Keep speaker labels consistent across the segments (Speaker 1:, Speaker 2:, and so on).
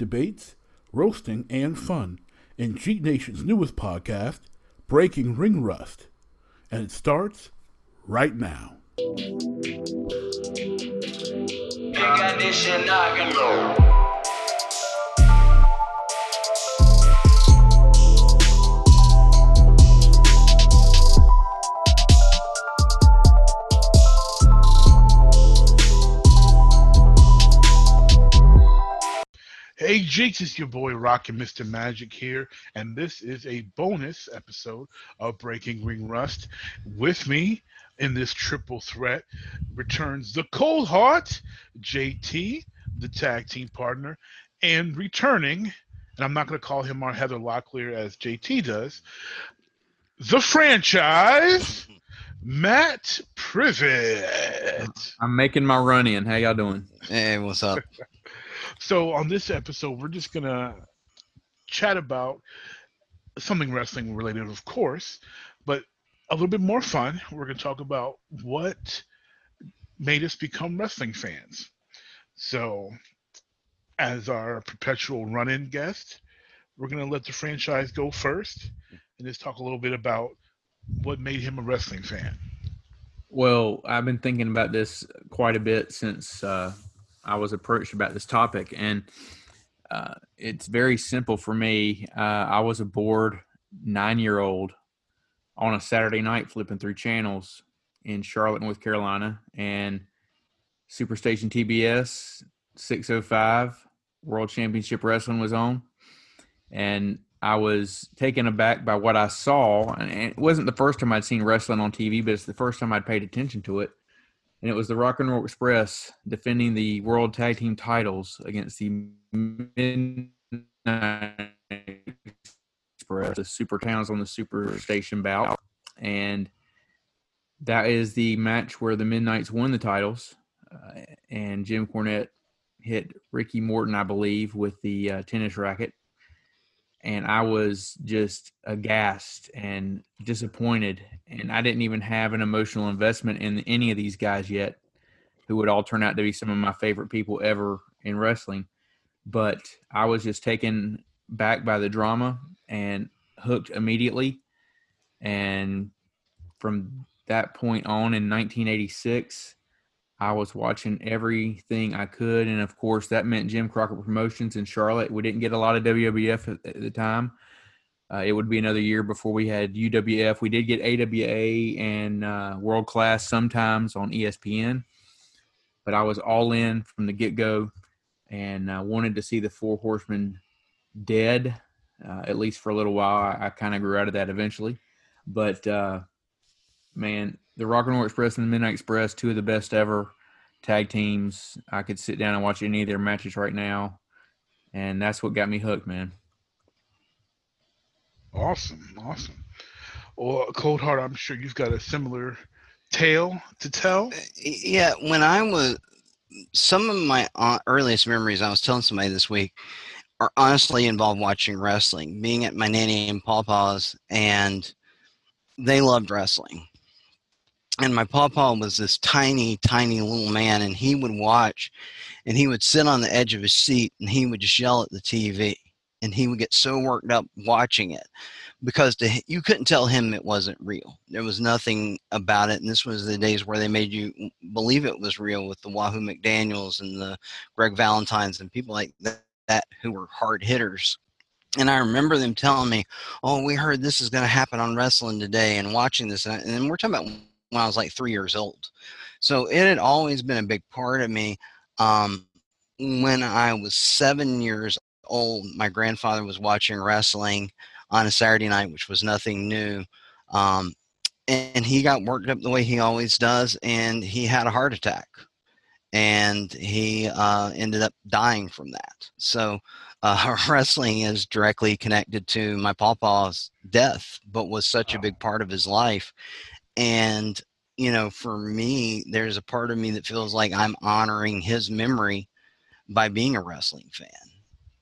Speaker 1: debates, roasting, and fun in Cheat Nation's newest podcast, Breaking Ring Rust. And it starts right now. Hey Jakes, it's your boy Rockin' Mr. Magic here, and this is a bonus episode of Breaking Ring Rust. With me in this triple threat returns the Cold Heart, JT, the tag team partner, and returning, and I'm not going to call him our Heather Locklear as JT does, the franchise, Matt Privet.
Speaker 2: I'm making my run in. How y'all doing?
Speaker 3: Hey, what's up?
Speaker 1: So on this episode, we're just gonna chat about something wrestling related, of course, but a little bit more fun. We're gonna talk about what made us become wrestling fans. So, as our perpetual run-in guest, we're gonna let the franchise go first, and just talk a little bit about what made him a wrestling fan.
Speaker 2: Well, I've been thinking about this quite a bit since uh, I was approached about this topic, and uh, it's very simple for me. Uh, I was a bored nine-year-old on a Saturday night flipping through channels in Charlotte, North Carolina, and Superstation TBS 605 World Championship Wrestling was on, and I was taken aback by what I saw. And it wasn't the first time I'd seen wrestling on TV, but it's the first time I'd paid attention to it and it was the Rock and Roll Express defending the World Tag Team titles against the Midnight Express, the Super Towns on the Superstation bout, and that is the match where the Midnights won the titles, uh, and Jim Cornette hit Ricky Morton, I believe, with the uh, tennis racket, and I was just aghast and disappointed. And I didn't even have an emotional investment in any of these guys yet, who would all turn out to be some of my favorite people ever in wrestling. But I was just taken back by the drama and hooked immediately. And from that point on in 1986, I was watching everything I could, and of course, that meant Jim Crockett Promotions in Charlotte. We didn't get a lot of WWF at, the time. Uh, it would be another year before we had UWF. We did get AWA and uh, World Class sometimes on ESPN, but I was all in from the get go, and uh, wanted to see the Four Horsemen dead, uh, at least for a little while. I, I kind of grew out of that eventually, but uh, man, the Rock and Roll Express and the Midnight Express, two of the best ever tag teams. I could sit down and watch any of their matches right now, and that's what got me hooked, man.
Speaker 1: Awesome, awesome. Well, Cold Heart, I'm sure you've got a similar tale to tell. Uh,
Speaker 3: yeah, when I was some of my uh, earliest memories, I was telling somebody this week, are honestly involved watching wrestling, being at my nanny and pawpaw's, and they loved wrestling and my pawpaw was this tiny, tiny little man, and he would watch, and he would sit on the edge of his seat, and he would just yell at the TV, and he would get so worked up watching it, because to, you couldn't tell him it wasn't real. There was nothing about it, and this was the days where they made you believe it was real with the Wahoo McDaniel's and the Greg Valentines and people like that, that who were hard hitters. And I remember them telling me, "Oh, we heard this is going to happen on wrestling today," and watching this, and, and we're talking about when I was like three years old. So it had always been a big part of me. Um, when I was seven years old, my grandfather was watching wrestling on a Saturday night, which was nothing new. Um, and he got worked up the way he always does, and he had a heart attack. And he uh, ended up dying from that. So uh, wrestling is directly connected to my papa's death, but was such a big part of his life and you know for me there's a part of me that feels like i'm honoring his memory by being a wrestling fan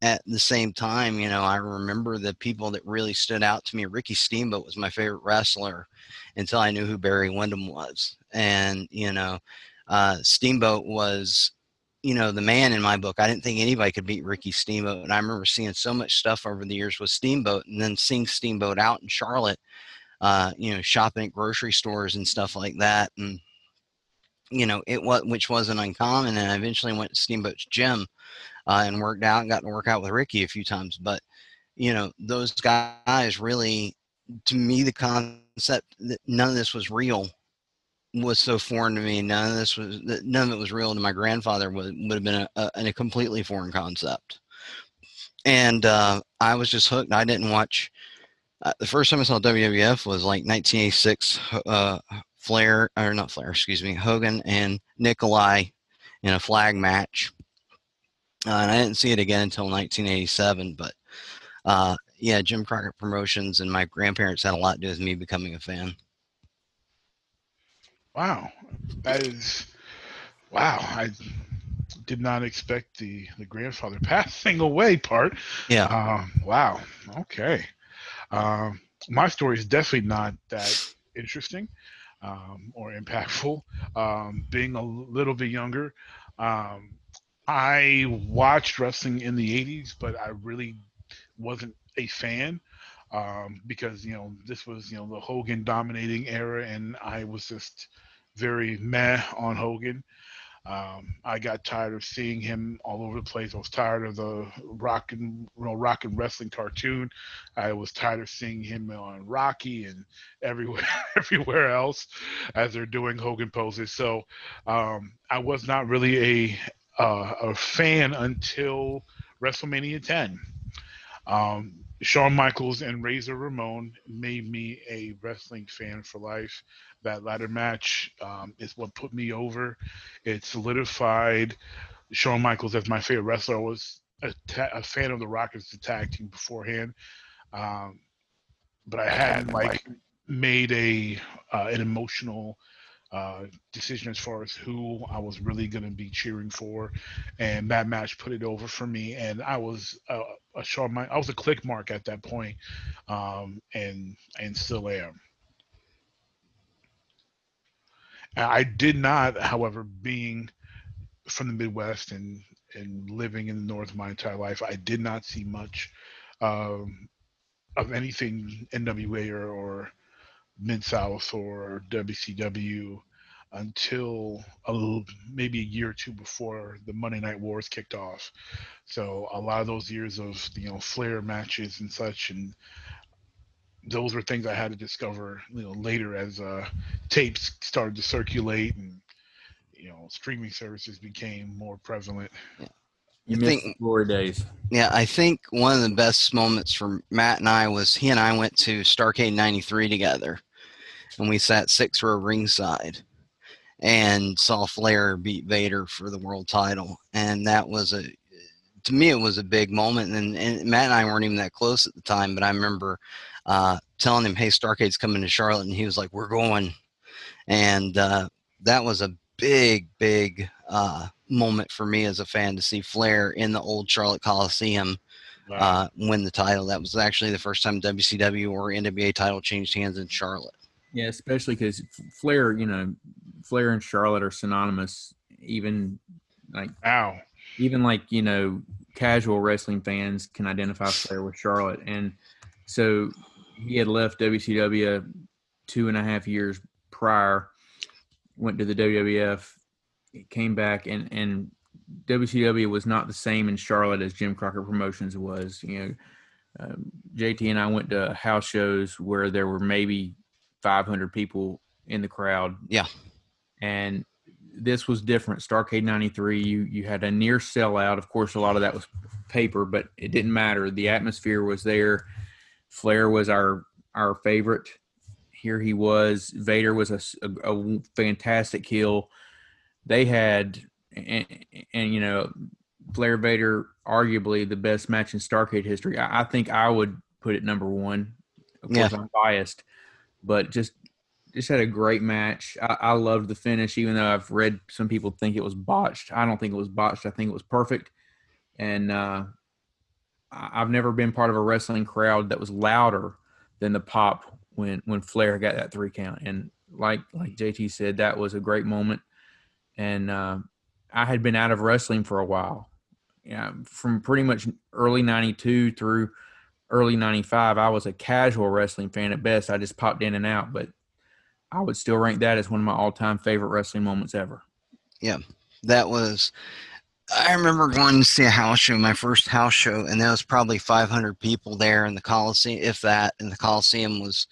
Speaker 3: at the same time you know i remember the people that really stood out to me ricky steamboat was my favorite wrestler until i knew who barry windham was and you know uh, steamboat was you know, the man in my book. I didn't think anybody could beat Ricky Steamboat. And I remember seeing so much stuff over the years with Steamboat and then seeing Steamboat out in Charlotte, uh, you know, shopping at grocery stores and stuff like that. And, you know, it was, which wasn't uncommon. And I eventually went to Steamboat's gym uh, and worked out and got to work out with Ricky a few times. But, you know, those guys really, to me, the concept that none of this was real was so foreign to me. None of this was none of it was real to my grandfather. Would would have been a, a, a completely foreign concept, and uh, I was just hooked. I didn't watch. Uh, the first time I saw WWF was like 1986. Uh, Flair or not Flair, excuse me, Hogan and Nikolai in a flag match, uh, and I didn't see it again until 1987. But uh, yeah, Jim Crockett Promotions and my grandparents had a lot to do with me becoming a fan.
Speaker 1: Wow, that is wow. I did not expect the the grandfather passing away part.
Speaker 3: Yeah.
Speaker 1: Um, wow. Okay. Um, my story is definitely not that interesting um, or impactful. Um, being a little bit younger, um, I watched wrestling in the '80s, but I really wasn't a fan um, because you know this was you know the Hogan dominating era, and I was just very meh on Hogan. Um, I got tired of seeing him all over the place. I was tired of the rock and you know, rock and wrestling cartoon. I was tired of seeing him on Rocky and everywhere everywhere else as they're doing Hogan poses. So um, I was not really a uh, a fan until WrestleMania 10. Um, Shawn Michaels and Razor Ramon made me a wrestling fan for life. That ladder match um, is what put me over. It solidified Shawn Michaels as my favorite wrestler. I was a, ta- a fan of the Rockers, tag team beforehand, um, but I hadn't like made a uh, an emotional uh, decision as far as who I was really going to be cheering for, and that match put it over for me. And I was uh, a Shawn, I was a Kliq mark at that point, um, and and still am. I did not, however, being from the Midwest and and living in the North my entire life, I did not see much um, of anything NWA or, or Mid South or WCW until a, maybe a year or two before the Monday Night Wars kicked off. So a lot of those years of you know Flair matches and such, and those were things I had to discover, you know, later as uh, tapes started to circulate and you know streaming services became more prevalent.
Speaker 2: Yeah. You I missed think, glory days.
Speaker 3: Yeah, I think one of the best moments for Matt and I was he and I went to Starcade '93 together, and we sat six row ringside, and saw Flair beat Vader for the world title, and that was a to me it was a big moment and, and matt and i weren't even that close at the time but i remember uh, telling him, "Hey, Starcade's coming to Charlotte," and he was like, "We're going," and uh, that was a big, big uh, moment for me as a fan to see Flair in the old Charlotte Coliseum wow. Uh, win the title. That was actually the first time WCW or NWA title changed hands in Charlotte.
Speaker 2: Yeah, especially because Flair, you know, Flair and Charlotte are synonymous. Even like,
Speaker 1: wow,
Speaker 2: even like you know, casual wrestling fans can identify Flair with Charlotte, and so he had left WCW two and a half years prior, went to the WWF, came back, and and WCW was not the same in Charlotte as Jim Crockett Promotions was. You know, um, JT and I went to house shows where there were maybe 500 people in the crowd.
Speaker 3: Yeah,
Speaker 2: and this was different. Starcade '93, you you had a near sellout. Of course, a lot of that was paper, but it didn't matter. The atmosphere was there. Flair was our our favorite. Here he was. Vader was a, a, a fantastic kill. They had, and, and, you know, Flair Vader, arguably the best match in Starcade history. I, I think I would put it number one. Of course, yeah. I'm biased, but just just had a great match. I, I loved the finish, even though I've read some people think it was botched. I don't think it was botched. I think it was perfect. And uh, I've never been part of a wrestling crowd that was louder than the pop when when Flair got that three count. And like like JT said, that was a great moment. And uh, I had been out of wrestling for a while. Yeah, from pretty much early '92 through early '95, I was a casual wrestling fan at best. I just popped in and out, but I would still rank that as one of my all-time favorite wrestling moments ever.
Speaker 3: Yeah, that was. I remember going to see a house show, my first house show, and there was probably 500 people there in the Coliseum, if that. And the Coliseum was,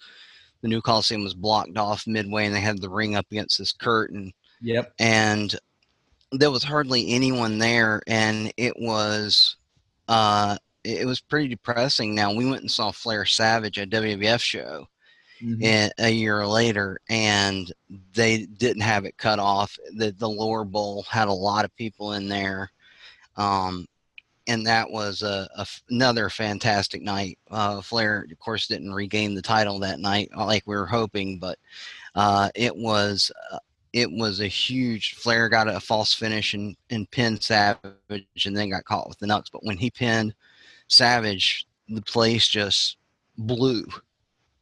Speaker 3: the new Coliseum was blocked off midway, and they had the ring up against this curtain.
Speaker 2: Yep.
Speaker 3: And there was hardly anyone there, and it was, uh, it was pretty depressing. Now we went and saw Flair Savage at WWF show,
Speaker 2: Mhm.
Speaker 3: and a year later, and they didn't have it cut off. The the lower bowl had a lot of people in there, um, and that was a, a f- another fantastic night. Uh, Flair, of course, didn't regain the title that night uh, like we were hoping, but uh, it was. Uh, it was a huge Flair got a false finish and, and pinned Savage and then got caught with the nuts. But when he pinned Savage, the place just blew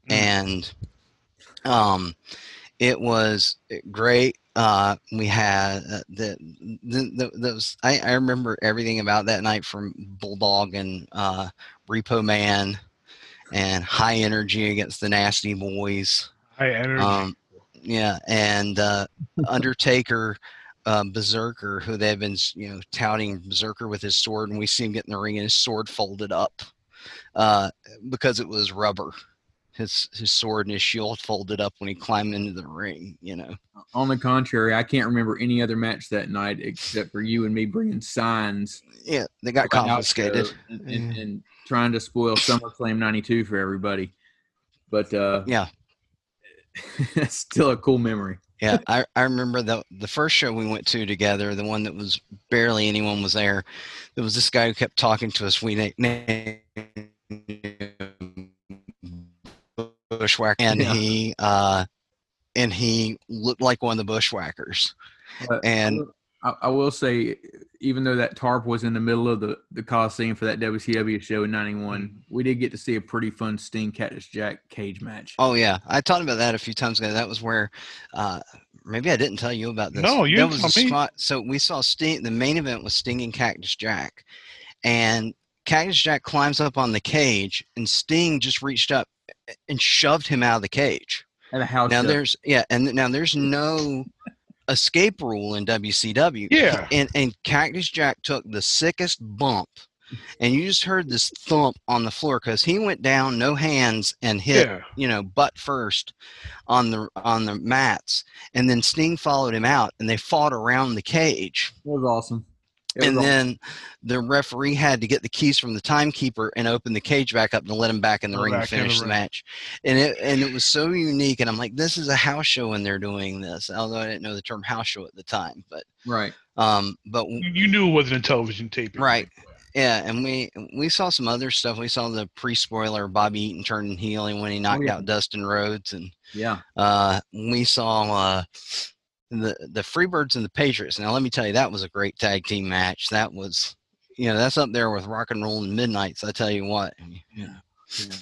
Speaker 3: and um, it was great. Uh, we had uh, the, the, the those I, I remember everything about that night from Bulldog and uh, Repo Man and High Energy against the Nasty Boys.
Speaker 1: High energy.
Speaker 3: Um, yeah, and uh, Undertaker, uh, Berserker, who they've been you know touting Berserker with his sword, and we see him get in the ring and his sword folded up uh, because it was rubber. His his sword and his shield folded up when he climbed into the ring. You know.
Speaker 2: On the contrary, I can't remember any other match that night except for you and me bringing signs
Speaker 3: Yeah, they got confiscated.
Speaker 2: and, and, and trying to spoil SummerSlam '92 for everybody. But uh,
Speaker 3: Yeah.
Speaker 2: it's still a cool memory.
Speaker 3: Yeah, I, I remember the the first show we went to together, the one that was barely anyone was there. There was this guy who kept talking to us. We named Bushwhacker, and
Speaker 2: Yeah.
Speaker 3: he uh, and he looked like one of the Bushwhackers.
Speaker 2: But
Speaker 3: And
Speaker 2: I, I will say, even though that tarp was in the middle of the, the Coliseum for that WCW show in '91, we did get to see a pretty fun Sting Cactus Jack cage match.
Speaker 3: oh yeah, I talked about that a few times ago. That was where uh, maybe I didn't tell you about this.
Speaker 1: No, you
Speaker 3: that
Speaker 1: didn't
Speaker 3: was
Speaker 1: tell
Speaker 3: the
Speaker 1: me.
Speaker 3: spot. So we saw Sting. The main event was Sting and Cactus Jack, and Cactus Jack climbs up on the cage, and Sting just reached up and shoved him out of the cage.
Speaker 2: At a house
Speaker 3: Now
Speaker 2: show.
Speaker 3: there's yeah, and now there's no escape rule in WCW.
Speaker 1: Yeah.
Speaker 3: And and Cactus Jack took the sickest bump, and you just heard this thump on the floor because he went down, no hands, and hit
Speaker 1: yeah.
Speaker 3: you know butt first on the on the mats, and then Sting followed him out, and they fought around the cage.
Speaker 2: It was awesome. It was
Speaker 3: And
Speaker 2: awesome.
Speaker 3: then the referee had to get the keys from the timekeeper and open the cage back up and let him back in the
Speaker 1: Oh,
Speaker 3: ring and
Speaker 1: back in the
Speaker 3: finish the match. And it and it was so unique. And I'm like, this is a house show when they're doing this. Although I didn't know the term house show at the time, but
Speaker 2: right.
Speaker 3: um, but
Speaker 1: You, you knew it wasn't a television tape.
Speaker 3: Right. yeah, and we we saw some other stuff. We saw the pre-spoiler Bobby Eaton turning heel and when he knocked
Speaker 2: Oh, yeah.
Speaker 3: out Dustin Rhodes, and
Speaker 2: Yeah.
Speaker 3: uh, we saw uh, the the Freebirds and the Patriots. Now, let me tell you, that was a great tag team match. That was, you know, that's up there with Rock and Roll and Midnight's. I tell you what.
Speaker 2: Yeah. yeah.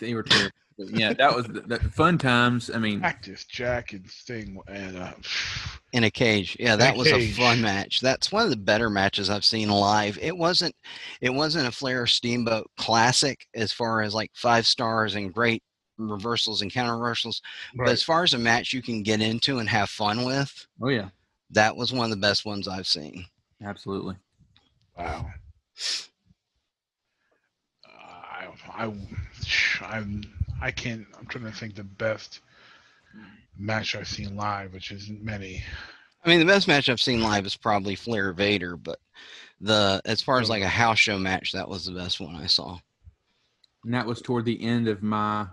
Speaker 2: They were terrible. Yeah, that was the, the fun times. I mean,
Speaker 1: Cactus Jack and Sting and uh,
Speaker 3: In a cage, yeah, that
Speaker 1: a
Speaker 3: was a fun match. That's one of the better matches I've seen live. It wasn't, it wasn't a Flair Steamboat classic as far as like five stars and great reversals and counter reversals. But as far as a match you can get into and have fun with,
Speaker 2: oh yeah,
Speaker 3: that was one of the best ones I've seen.
Speaker 2: absolutely.
Speaker 1: Wow. Uh, I, I, I'm, I can't. I'm trying to think the best match I've seen live, which isn't many.
Speaker 3: I mean, the best match I've seen live is probably Flair Vader, but the as far as like a house show match, that was the best one I saw.
Speaker 2: And that was toward the end of my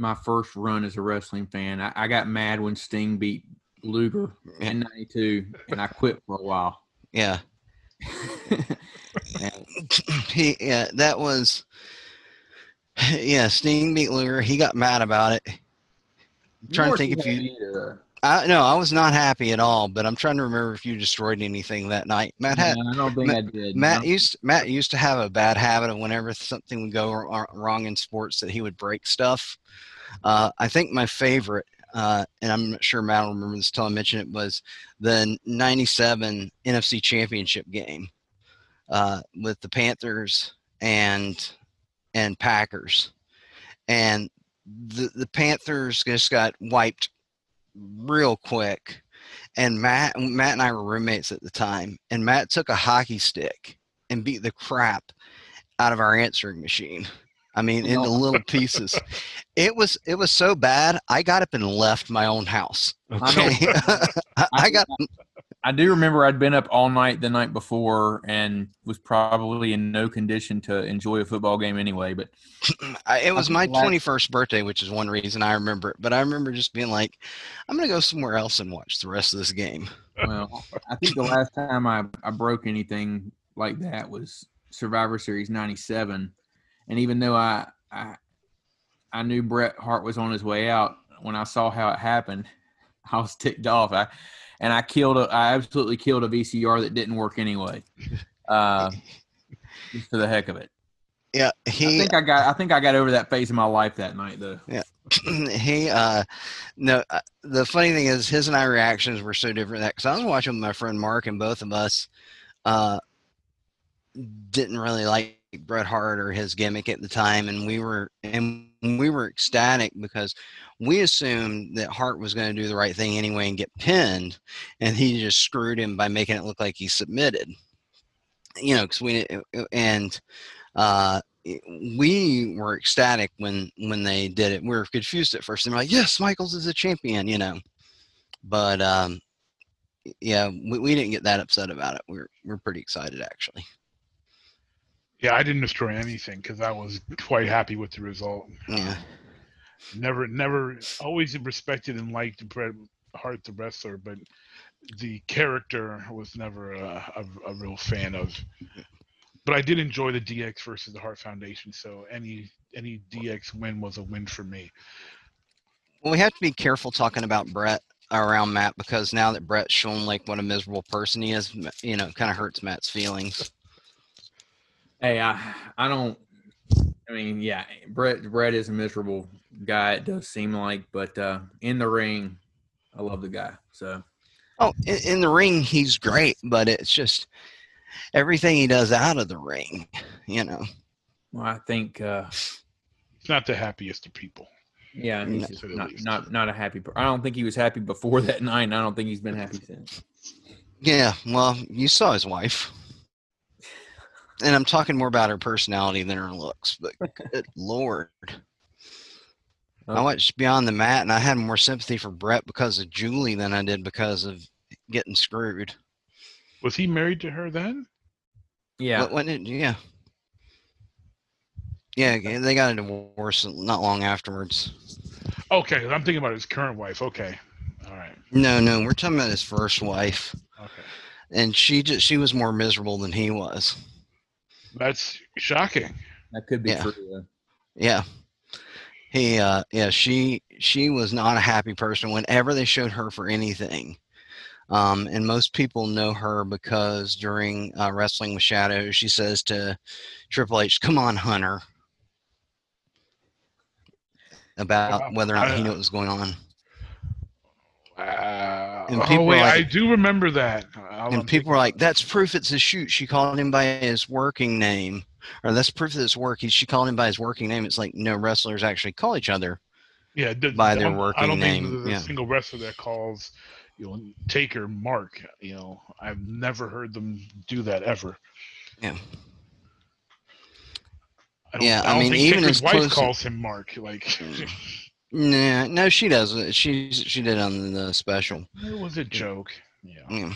Speaker 2: my first run as a wrestling fan. I, I got mad when Sting beat Luger in '92, and I quit for a while.
Speaker 3: Yeah, he yeah that was yeah Sting beat Luger. He got mad about it. I'm trying to think if you. I no, I was not happy at all. But I'm trying to remember if you destroyed anything that night. Matt had
Speaker 2: I don't think I did.
Speaker 3: Matt
Speaker 2: No.
Speaker 3: used Matt used to have a bad habit of whenever something would go wrong in sports that he would break stuff. Uh, I think my favorite uh, and I'm not sure Matt will remember this till I mention it, was the 97 NFC Championship game uh, with the Panthers and and Packers. And the, the Panthers just got wiped real quick. And Matt Matt and I were roommates at the time, and Matt took a hockey stick and beat the crap out of our answering machine. I mean, into little pieces. It was it was so bad. I got up and left my own house. Okay, I, I got.
Speaker 2: I do remember I'd been up all night the night before and was probably in no condition to enjoy a football game anyway. But
Speaker 3: it was my 21st birthday, which is one reason I remember it. But I remember just being like, I'm going to go somewhere else and watch the rest of this game.
Speaker 2: Well, I think the last time I, I broke anything like that was Survivor Series 97. And even though I, I, I knew Bret Hart was on his way out, when I saw how it happened, I was ticked off. I, and I killed a, I absolutely killed a VCR that didn't work anyway, uh, just for the heck of it.
Speaker 3: Yeah, he.
Speaker 2: I think I got. I think I got over that phase of my life that night, though.
Speaker 3: Yeah, he. uh No, uh, the funny thing is, his and I reactions were so different. That because I was watching with my friend Mark, and both of us uh didn't really like Bret Hart or his gimmick at the time, and we were and we were ecstatic because we assumed that Hart was going to do the right thing anyway and get pinned, and he just screwed him by making it look like he submitted. You know, because we and uh, we were ecstatic when when they did it. We were confused at first. They were like, "Yes, Michaels is a champion," you know, but um, yeah, we, we didn't get that upset about it. We're we're pretty excited actually.
Speaker 1: Yeah, I didn't destroy anything because I was quite happy with the result.
Speaker 3: Yeah
Speaker 1: never never always respected and liked Bret Hart the wrestler, but the character was never a, a, a, real fan of. But I did enjoy the DX versus the Hart Foundation, so any any DX win was a win for me.
Speaker 3: Well, we have to be careful talking about Bret around Matt because now that Bret's shown like what a miserable person he is, you know, kind of hurts Matt's feelings.
Speaker 2: Hey, I I don't. I mean, yeah, Brett Bret is a miserable guy. It does seem like, but uh, in the ring, I love the guy. So,
Speaker 3: oh, in, in the ring, he's great, but it's just everything he does out of the ring, you know.
Speaker 2: Well, I think uh,
Speaker 1: he's not the happiest of people.
Speaker 2: Yeah, he's not, not not a happy. I don't think he was happy before that night. and I don't think he's been happy since.
Speaker 3: Yeah, well, you saw his wife. And I'm talking more about her personality than her looks, but good lord. I oh. watched Beyond the Mat, and I had more sympathy for Bret because of Julie than I did because of getting screwed.
Speaker 1: Was he married to her then?
Speaker 2: Yeah.
Speaker 3: What, it, yeah. Yeah, uh, they got a divorce not long afterwards.
Speaker 1: Okay, I'm thinking about his current wife. Okay, all right.
Speaker 3: No, no, we're talking about his first wife.
Speaker 1: Okay.
Speaker 3: And she just she was more miserable than he was.
Speaker 1: That's shocking.
Speaker 2: That could be
Speaker 3: yeah.
Speaker 2: true.
Speaker 3: Yeah he uh yeah she she was not a happy person whenever they showed her for anything um and most people know her because during uh, wrestling with shadows she says to triple h come on hunter about whether or not he knew what was going on
Speaker 1: uh, and people oh wait, like, I do remember that.
Speaker 3: I'll and people were like, "That's proof it's a shoot." She called him by his working name, or that's proof that it's work. She called him by his working name. It's like no wrestlers actually call each other.
Speaker 1: Yeah,
Speaker 3: the, by their working
Speaker 1: I don't
Speaker 3: name.
Speaker 1: think there's a
Speaker 3: yeah.
Speaker 1: single wrestler that calls you know Taker Mark. You know, I've never heard them do that ever.
Speaker 3: Yeah.
Speaker 1: I
Speaker 3: yeah, I,
Speaker 1: I
Speaker 3: mean, even
Speaker 1: Taker's
Speaker 3: his
Speaker 1: wife
Speaker 3: close...
Speaker 1: calls him Mark. Like,
Speaker 3: nah, no, she doesn't. She she did on the special.
Speaker 1: It was a joke. Yeah.
Speaker 3: yeah.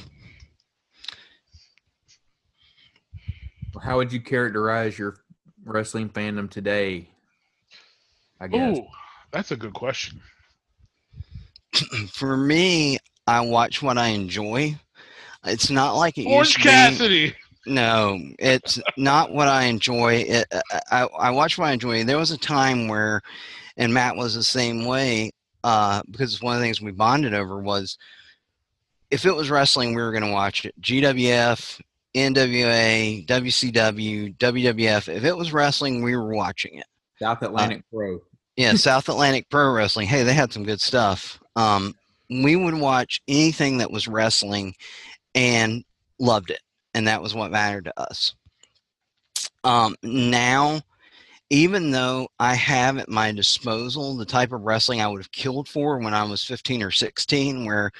Speaker 2: How would you characterize your wrestling fandom today? I guess.
Speaker 1: Oh, that's a good question.
Speaker 3: For me, I watch what I enjoy. It's not like it
Speaker 1: Orange
Speaker 3: used to
Speaker 1: Cassidy.
Speaker 3: Be. No, it's not what I enjoy. It, I, I watch what I enjoy. There was a time where, and Matt was the same way, uh, because one of the things we bonded over was if it was wrestling, we were going to watch it. GWF, NWA, WCW, WWF. If it was wrestling, we were watching it.
Speaker 2: South Atlantic uh, Pro.
Speaker 3: Yeah, South Atlantic Pro Wrestling. Hey, they had some good stuff. Um, we would watch anything that was wrestling and loved it, and that was what mattered to us. Um, now, even though I have at my disposal the type of wrestling I would have killed for when I was 15 or 16, where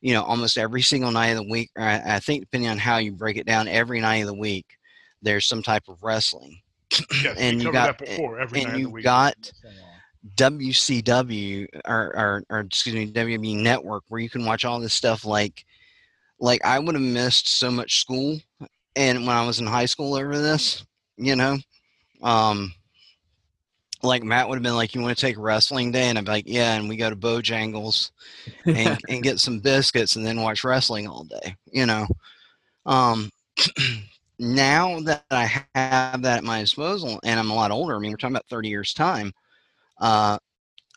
Speaker 3: you know almost every single night of the week, I, I think depending on how you break it down, every night of the week there's some type of wrestling.
Speaker 1: Yes,
Speaker 3: and you got
Speaker 1: that before, every
Speaker 3: and
Speaker 1: night of
Speaker 3: you
Speaker 1: the week.
Speaker 3: got WCW or, or or excuse me WWE Network where you can watch all this stuff like like I would have missed so much school and when I was in high school over this, you know. Um like Matt would have been like, You want to take wrestling day? And I'd be like, Yeah, and we go to Bojangles and, and get some biscuits and then watch wrestling all day, you know. Um now that I have that at my disposal and I'm a lot older, I mean we're talking about 30 years time, uh,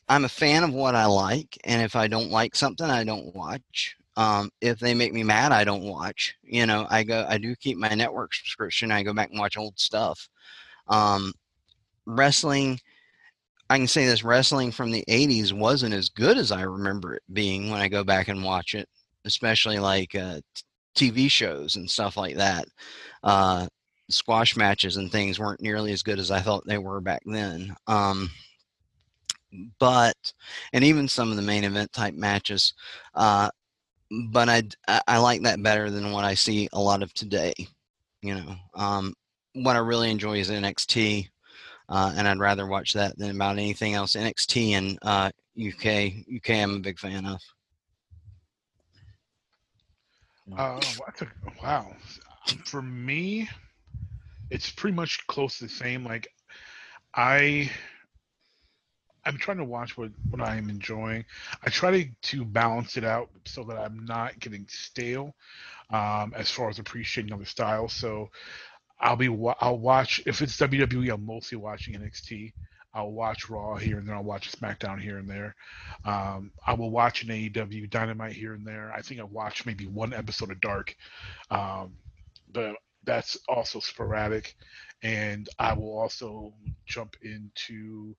Speaker 3: I'm a fan of what I like, and if I don't like something, I don't watch. Um, if they make me mad, I don't watch. You know, I go, I do keep my network subscription. I go back and watch old stuff. Um, wrestling, I can say this: wrestling from the '80s wasn't as good as I remember it being when I go back and watch it, especially like uh, TV shows and stuff like that. Uh, squash matches and things weren't nearly as good as I thought they were back then. Um, but and even some of the main event type matches uh but I, I I like that better than what i see a lot of today you know um what i really enjoy is nxt uh and i'd rather watch that than about anything else nxt and uh uk uk i'm a big fan of
Speaker 1: Uh, that's a, wow. For me, it's pretty much close to the same. Like, I, I'm trying to watch what what I am enjoying. I try to to balance it out so that I'm not getting stale, um, as far as appreciating other styles. So, I'll be I'll watch if it's WWE. I'm mostly watching NXT. I'll watch Raw here and there. I'll watch SmackDown here and there. Um, I will watch an AEW Dynamite here and there. I think I've watched maybe one episode of Dark, um, but that's also sporadic. And I will also jump into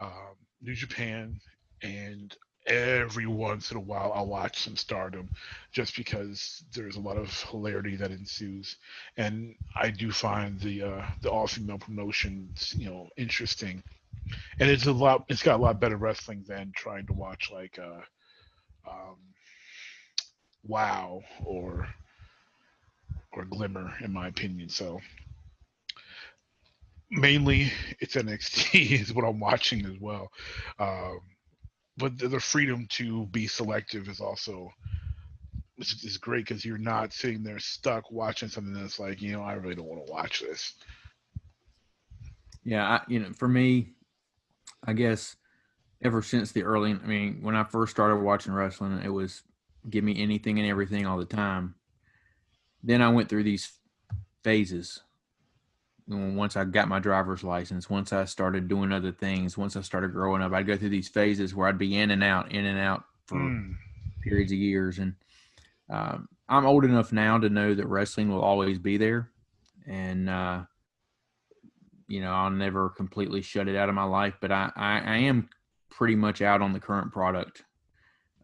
Speaker 1: um, New Japan, and every once in a while I'll watch some Stardom, just because there's a lot of hilarity that ensues, and I do find the uh, the all female promotions, you know, interesting. And it's a lot it's got a lot better wrestling than trying to watch like uh um wow or or glimmer in my opinion. So mainly it's nxt is what i'm watching as well. Um but the, the freedom to be selective is also is, great because you're not sitting there stuck watching something that's like you know i really don't want to watch this
Speaker 2: Yeah, I, you know, for me, I guess ever since the early, I mean, when I first started watching wrestling, it was give me anything and everything all the time. Then I went through these phases. Once I got my driver's license, once I started doing other things, once I started growing up, I'd go through these phases where I'd be in and out, in and out for
Speaker 1: Mm.
Speaker 2: periods of years. And um, I'm old enough now to know that wrestling will always be there. And, uh, you know, I'll never completely shut it out of my life, but I, I, I am pretty much out on the current product.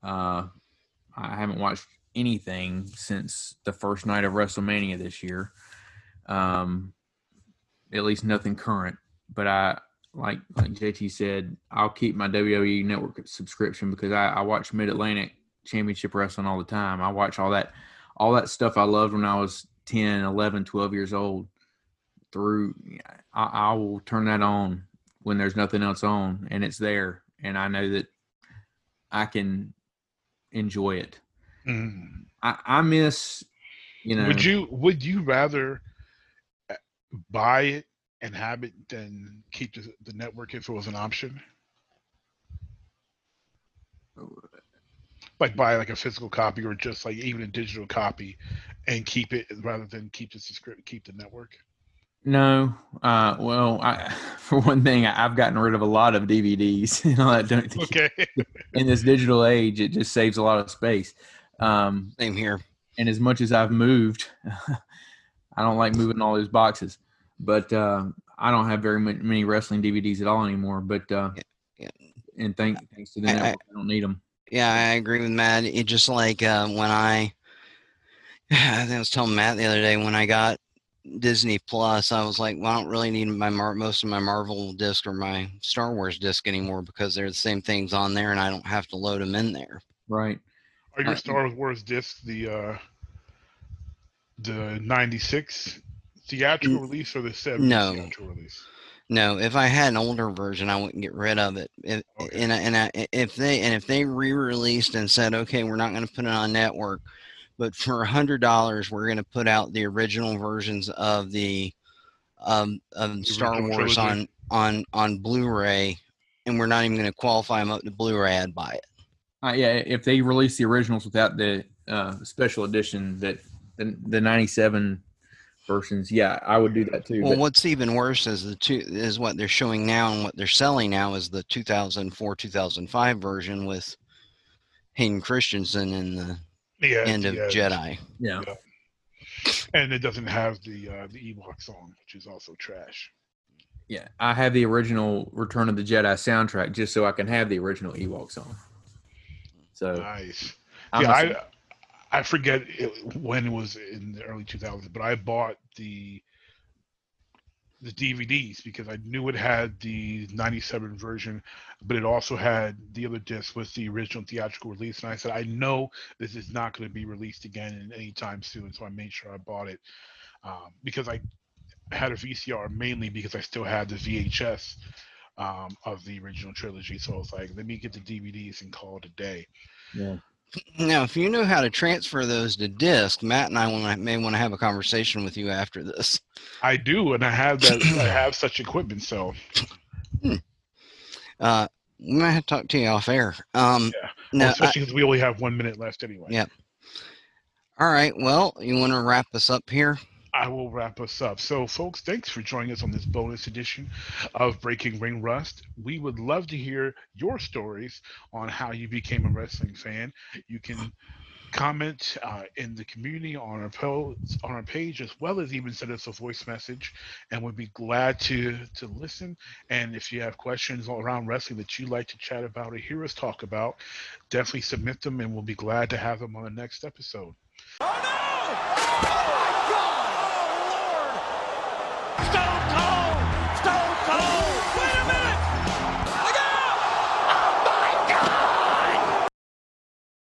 Speaker 2: Uh, I haven't watched anything since the first night of WrestleMania this year. Um, at least nothing current, but I, like like JT said, I'll keep my WWE Network subscription because I, I watch Mid Atlantic Championship Wrestling all the time. I watch all that all that stuff I loved when I was 10, 11, 12 years old. Through, I, I will turn that on when there's nothing else on, and it's there, and I know that I can enjoy it.
Speaker 1: Mm.
Speaker 2: I, I miss, you know,
Speaker 1: Would you would you rather buy it and have it than keep the, the network if it was an option? Like buy like a physical copy or just like even a digital copy and keep it rather than keep the subscription keep the network.
Speaker 2: No, uh, well, I, for one thing, I- I've gotten rid of a lot of DVDs. You know, I don't,
Speaker 1: Okay.
Speaker 2: in this digital age, it just saves a lot of space. Um,
Speaker 3: same here
Speaker 2: and as much as I've moved, I don't like moving all those boxes. But uh, I don't have very many wrestling DVDs at all anymore. But uh,
Speaker 3: Yeah, yeah.
Speaker 2: and thank, thanks to the
Speaker 3: I- I-
Speaker 2: network, I, don't need them.
Speaker 3: Yeah, I agree with Matt. It just like uh, when I, I think I was telling Matt the other day when I got Disney Plus, I was like, well, I don't really need my Mar- most of my Marvel disc or my Star Wars disc anymore because they're the same things on there, and I don't have to load them in there.
Speaker 2: Right.
Speaker 1: Are your
Speaker 2: Uh,
Speaker 1: Star Wars discs the uh, the '96 theatrical release or the '70s
Speaker 3: no.
Speaker 1: theatrical release?
Speaker 3: No, if I had an older version, I wouldn't get rid of it. If,
Speaker 1: Okay.
Speaker 3: and I- and I, if they and if they re-released and said, okay, we're not going to put it on network, but for a hundred dollars, we're going to put out the original versions of the um, of Star Wars
Speaker 1: trilogy?
Speaker 3: on on on Blu-ray, and we're not even going to qualify them up to Blu-ray. I'd buy it.
Speaker 2: Uh, yeah, if they release the originals without the uh, special edition that the the '97 versions, yeah, I would do that too.
Speaker 3: Well,
Speaker 2: but-
Speaker 3: what's even worse is the two is what they're showing now and what they're selling now is the 2004 2005 version with Hayden Christensen in the
Speaker 1: Yeah,
Speaker 3: end of
Speaker 1: yeah.
Speaker 3: Jedi.
Speaker 2: yeah,
Speaker 1: and it doesn't have the uh, the Ewok song, which is also trash.
Speaker 2: yeah, I have the original Return of the Jedi soundtrack just so I can have the original Ewok song. So
Speaker 1: Nice.
Speaker 2: I'm
Speaker 1: yeah,
Speaker 2: a-
Speaker 1: I I forget it, when it was in the early 2000s, but I bought the the DVDs because I knew it had the 97 version, but it also had the other disc with the original theatrical release. And I said, I know this is not going to be released again in any time soon, so I made sure I bought it um, because I had a VCR mainly because I still had the VHS um, of the original trilogy. So I was like, let me get the DVDs and call it a day.
Speaker 2: yeah.
Speaker 3: Now, if you know how to transfer those to disc, Matt and I want may want to have a conversation with you after this.
Speaker 1: I do, and I have that. I have such equipment, so
Speaker 3: Uh, we might have to talk to you off air. Um,
Speaker 1: Yeah. well, especially because we only have one minute left anyway.
Speaker 3: Yeah. all right. Well, you want to wrap us up here?
Speaker 1: I will wrap us up. So, folks, thanks for joining us on this bonus edition of Breaking Ring Rust. We would love to hear your stories on how you became a wrestling fan. You can comment uh, in the community on our post on our page as well as even send us a voice message and we'd be glad to to listen and if you have questions around wrestling that you'd like to chat about or hear us talk about definitely submit them and we'll be glad to have them on the next episode
Speaker 4: Oh no! Oh